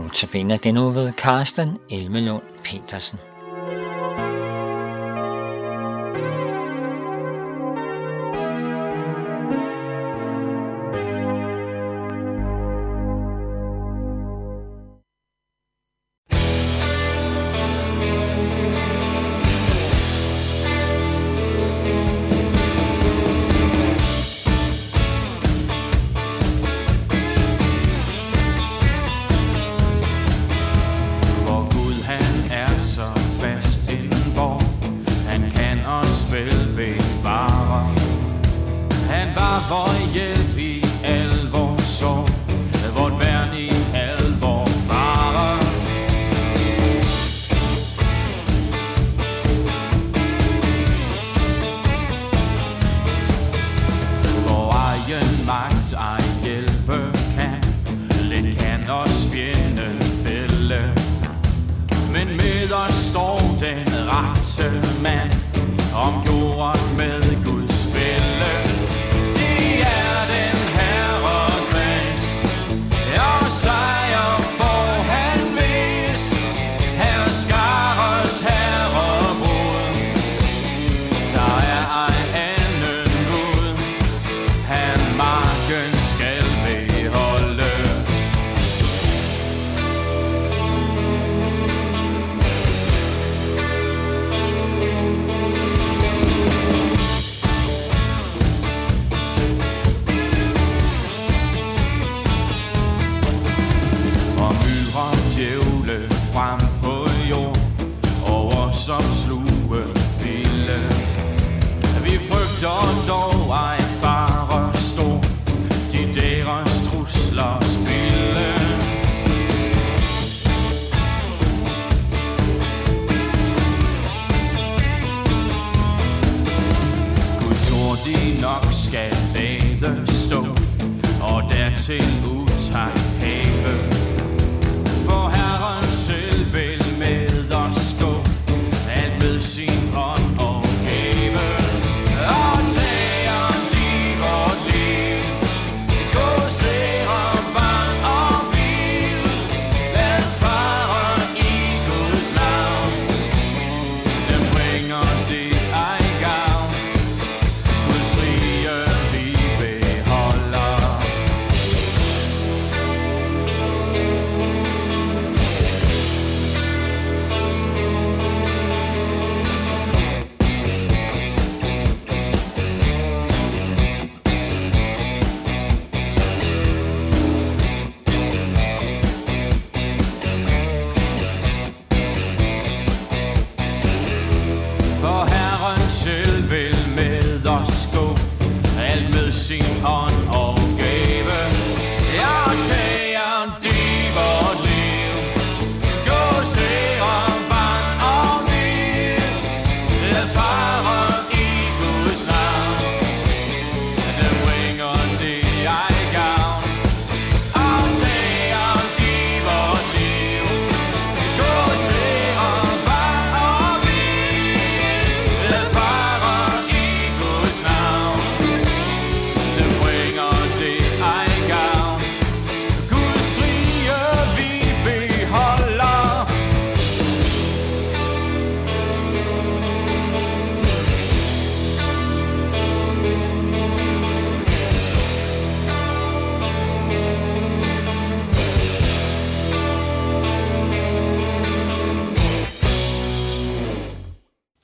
Notabene denne uge ved Karsten Elmelund Petersen.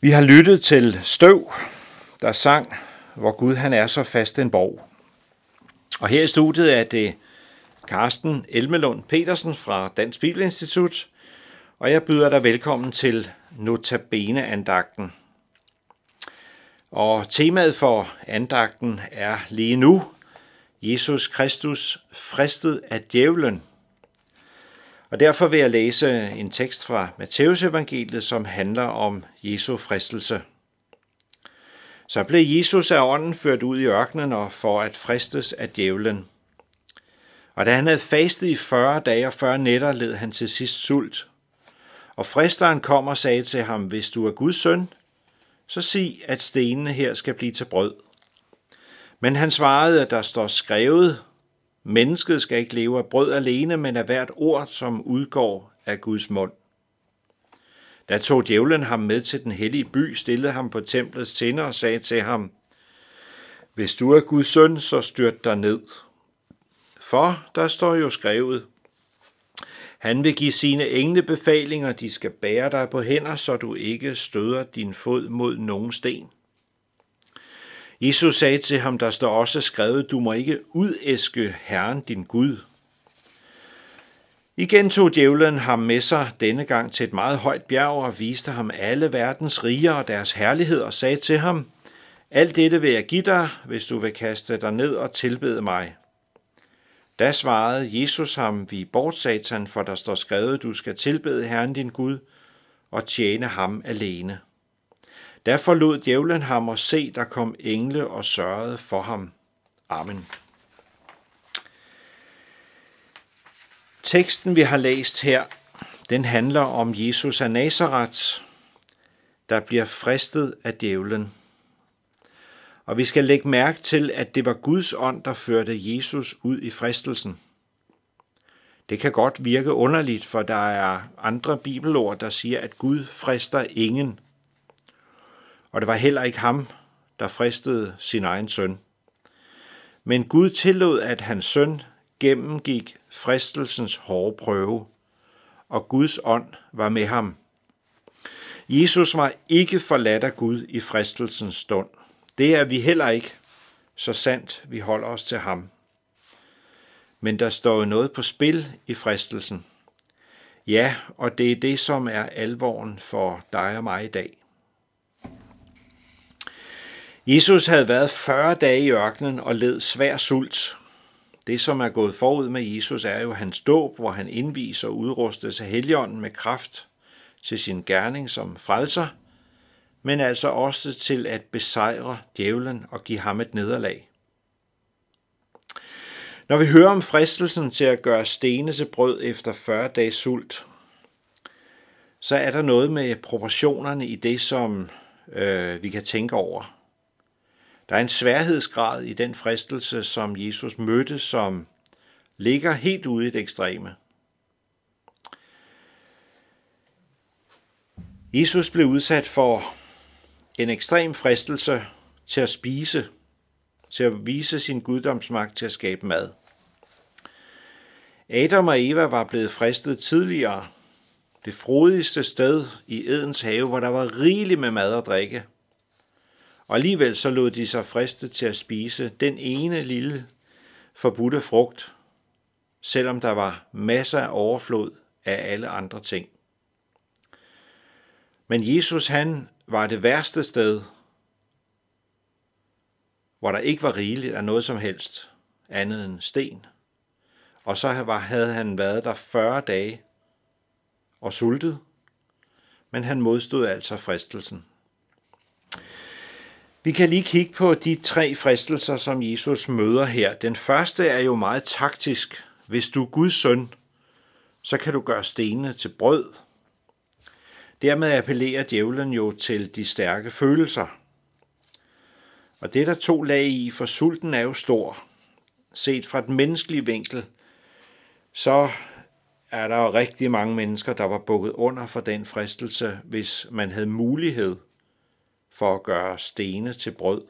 Vi har lyttet til Støv, der sang, hvor Gud han er så fast en borg. Og her i studiet er det Carsten Elmelund Petersen fra Dansk Bibelinstitut, og jeg byder dig velkommen til Notabene-andagten. Og temaet for andagten er lige nu Jesus Kristus fristet af djævlen. Og derfor vil jeg læse en tekst fra Matteus evangeliet, som handler om Jesu fristelse. Så blev Jesus af ånden ført ud i ørkenen og for at fristes af djævlen. Og da han havde fastet i 40 dage og 40 nætter, led han til sidst sult. Og fristeren kom og sagde til ham, hvis du er Guds søn, så sig, at stenene her skal blive til brød. Men han svarede, at der står skrevet, Mennesket skal ikke leve af brød alene, men af hvert ord, som udgår af Guds mund. Da tog djævlen ham med til den hellige by, stillede ham på templets tinder og sagde til ham, Hvis du er Guds søn, så styrt dig ned. For der står jo skrevet, han vil give sine engle befalinger, de skal bære dig på hænder, så du ikke støder din fod mod nogen sten. Jesus sagde til ham, der står også skrevet, du må ikke udæske Herren din Gud. Igen tog djævlen ham med sig denne gang til et meget højt bjerg og viste ham alle verdens riger og deres herlighed og sagde til ham, alt dette vil jeg give dig, hvis du vil kaste dig ned og tilbede mig. Da svarede Jesus ham, vi bort satan, for der står skrevet, du skal tilbede Herren din Gud og tjene ham alene. Derfor lod djævlen ham og se, der kom engle og sørgede for ham. Amen. Teksten, vi har læst her, den handler om Jesus af Nazareth, der bliver fristet af djævlen. Og vi skal lægge mærke til, at det var Guds ånd, der førte Jesus ud i fristelsen. Det kan godt virke underligt, for der er andre bibelord, der siger, at Gud frister ingen. Og det var heller ikke ham, der fristede sin egen søn. Men Gud tillod, at hans søn gennemgik fristelsens hårde prøve, og Guds ånd var med ham. Jesus var ikke forladt af Gud i fristelsens stund. Det er vi heller ikke, så sandt vi holder os til ham. Men der står jo noget på spil i fristelsen. Ja, og det er det, som er alvoren for dig og mig i dag. Jesus havde været 40 dage i ørkenen og led svær sult. Det, som er gået forud med Jesus, er jo hans dåb, hvor han indviser og udrustes af Helligånden med kraft til sin gerning som frelser – men altså også til at besejre djævlen og give ham et nederlag. Når vi hører om fristelsen til at gøre stene til brød efter 40 dages sult, så er der noget med proportionerne i det, som øh, vi kan tænke over. Der er en sværhedsgrad i den fristelse, som Jesus mødte, som ligger helt ude i det ekstreme. Jesus blev udsat for en ekstrem fristelse til at spise, til at vise sin guddomsmagt til at skabe mad. Adam og Eva var blevet fristet tidligere, det frodigste sted i Edens have, hvor der var rigeligt med mad og drikke. Og alligevel så lod de sig friste til at spise den ene lille forbudte frugt, selvom der var masser af overflod af alle andre ting. Men Jesus han var det værste sted, hvor der ikke var rigeligt af noget som helst andet end sten. Og så havde han været der 40 dage og sultet, men han modstod altså fristelsen. Vi kan lige kigge på de tre fristelser, som Jesus møder her. Den første er jo meget taktisk. Hvis du er Guds søn, så kan du gøre stenene til brød – Dermed appellerer djævlen jo til de stærke følelser. Og det er der to lag i, for sulten er jo stor. Set fra den menneskelige vinkel, så er der jo rigtig mange mennesker, der var bukket under for den fristelse, hvis man havde mulighed for at gøre stene til brød.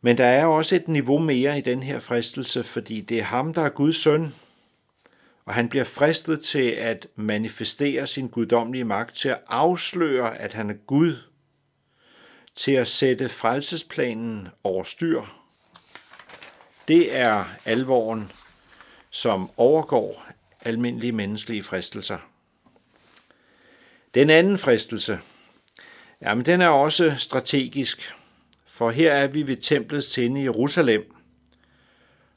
Men der er også et niveau mere i den her fristelse, fordi det er ham, der er Guds søn, og han bliver fristet til at manifestere sin guddommelige magt, til at afsløre, at han er Gud, til at sætte frelsesplanen over styr. Det er alvoren, som overgår almindelige menneskelige fristelser. Den anden fristelse, jamen den er også strategisk, for her er vi ved templets tinde i Jerusalem,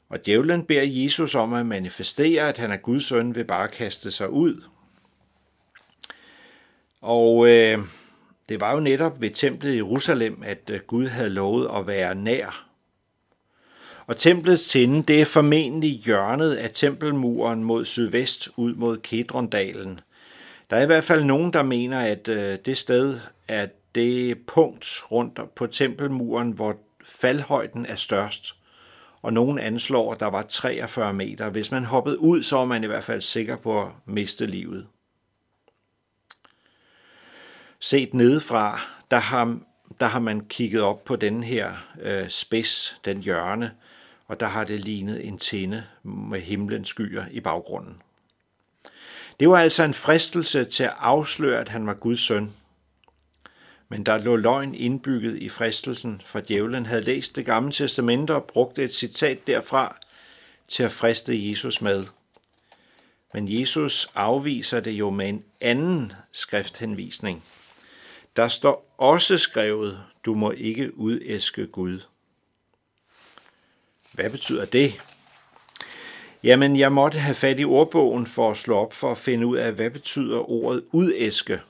og djævlen beder Jesus om at manifestere, at han er Guds søn ved bare at kaste sig ud. Og øh, det var jo netop ved templet i Jerusalem, at øh, Gud havde lovet at være nær. Og templets tinde, det er formentlig hjørnet af tempelmuren mod sydvest ud mod Kedrondalen. Der er i hvert fald nogen, der mener, at øh, det sted er det punkt rundt på tempelmuren, hvor faldhøjden er størst og nogen anslår, at der var 43 meter. Hvis man hoppede ud, så var man i hvert fald sikker på at miste livet. Set nedefra, der har, der har man kigget op på den her øh, spids, den hjørne, og der har det lignet en tinde med himlens skyer i baggrunden. Det var altså en fristelse til at afsløre, at han var Guds søn. Men der lå løgn indbygget i fristelsen, for djævlen havde læst det gamle testamente og brugte et citat derfra til at friste Jesus med. Men Jesus afviser det jo med en anden skrifthenvisning. Der står også skrevet, du må ikke udæske Gud. Hvad betyder det? Jamen, jeg måtte have fat i ordbogen for at slå op for at finde ud af, hvad betyder ordet udæske.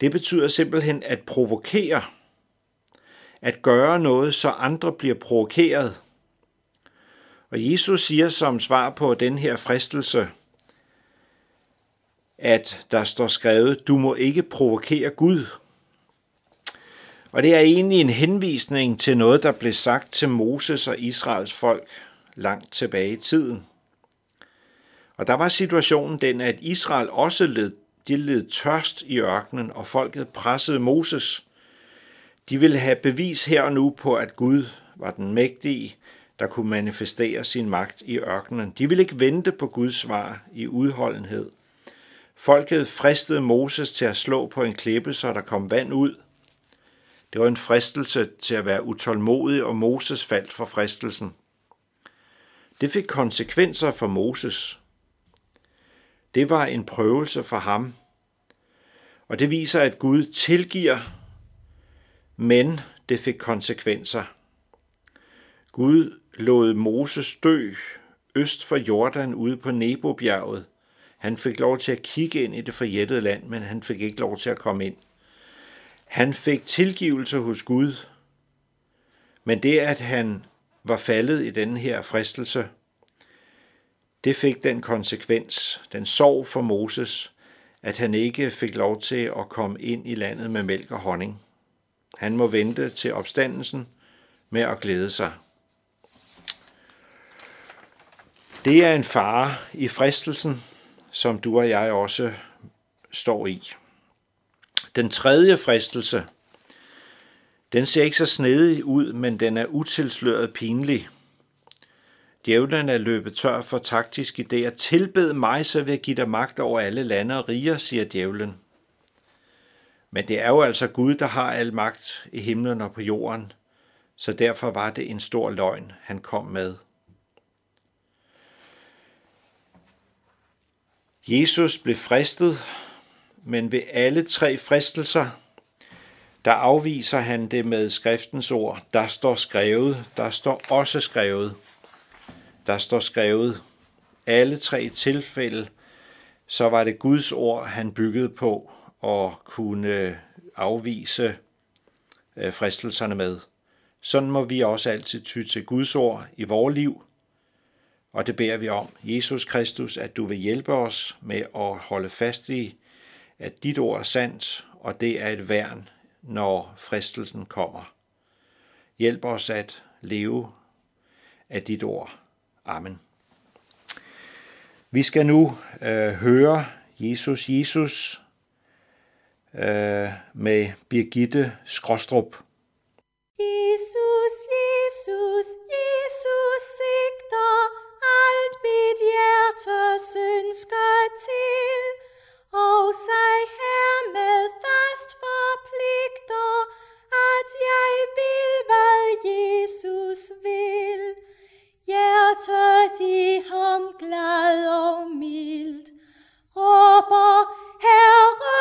Det betyder simpelthen at provokere. At gøre noget, så andre bliver provokeret. Og Jesus siger som svar på den her fristelse, at der står skrevet, du må ikke provokere Gud. Og det er egentlig en henvisning til noget, der blev sagt til Moses og Israels folk langt tilbage i tiden. Og der var situationen den, at Israel også led, de led tørst i ørkenen, og folket pressede Moses. De ville have bevis her og nu på, at Gud var den mægtige, der kunne manifestere sin magt i ørkenen. De ville ikke vente på Guds svar i udholdenhed. Folket fristede Moses til at slå på en klippe, så der kom vand ud. Det var en fristelse til at være utålmodig, og Moses faldt for fristelsen. Det fik konsekvenser for Moses. Det var en prøvelse for ham. Og det viser, at Gud tilgiver, men det fik konsekvenser. Gud lod Moses dø øst for Jordan ude på Nebobjerget. Han fik lov til at kigge ind i det forjættede land, men han fik ikke lov til at komme ind. Han fik tilgivelse hos Gud, men det, at han var faldet i denne her fristelse, det fik den konsekvens, den sorg for Moses, at han ikke fik lov til at komme ind i landet med mælk og honning. Han må vente til opstandelsen med at glæde sig. Det er en fare i fristelsen, som du og jeg også står i. Den tredje fristelse, den ser ikke så snedig ud, men den er utilsløret pinlig. Djævlen er løbet tør for taktisk idéer. Tilbed mig, så vil jeg give dig magt over alle lande og riger, siger djævlen. Men det er jo altså Gud, der har al magt i himlen og på jorden, så derfor var det en stor løgn, han kom med. Jesus blev fristet, men ved alle tre fristelser, der afviser han det med skriftens ord. Der står skrevet, der står også skrevet. Der står skrevet, alle tre tilfælde, så var det Guds ord, han byggede på og kunne øh, afvise øh, fristelserne med. Sådan må vi også altid ty til Guds ord i vores liv, og det beder vi om, Jesus Kristus, at du vil hjælpe os med at holde fast i, at dit ord er sandt, og det er et værn, når fristelsen kommer. Hjælp os at leve af dit ord. Amen. Vi skal nu øh, høre Jesus, Jesus øh, med Birgitte Skrostrup. Jesus, Jesus, Jesus sigter alt mit hjertes ønsker til, Hjertet de ham glad og mild, råber, Herre,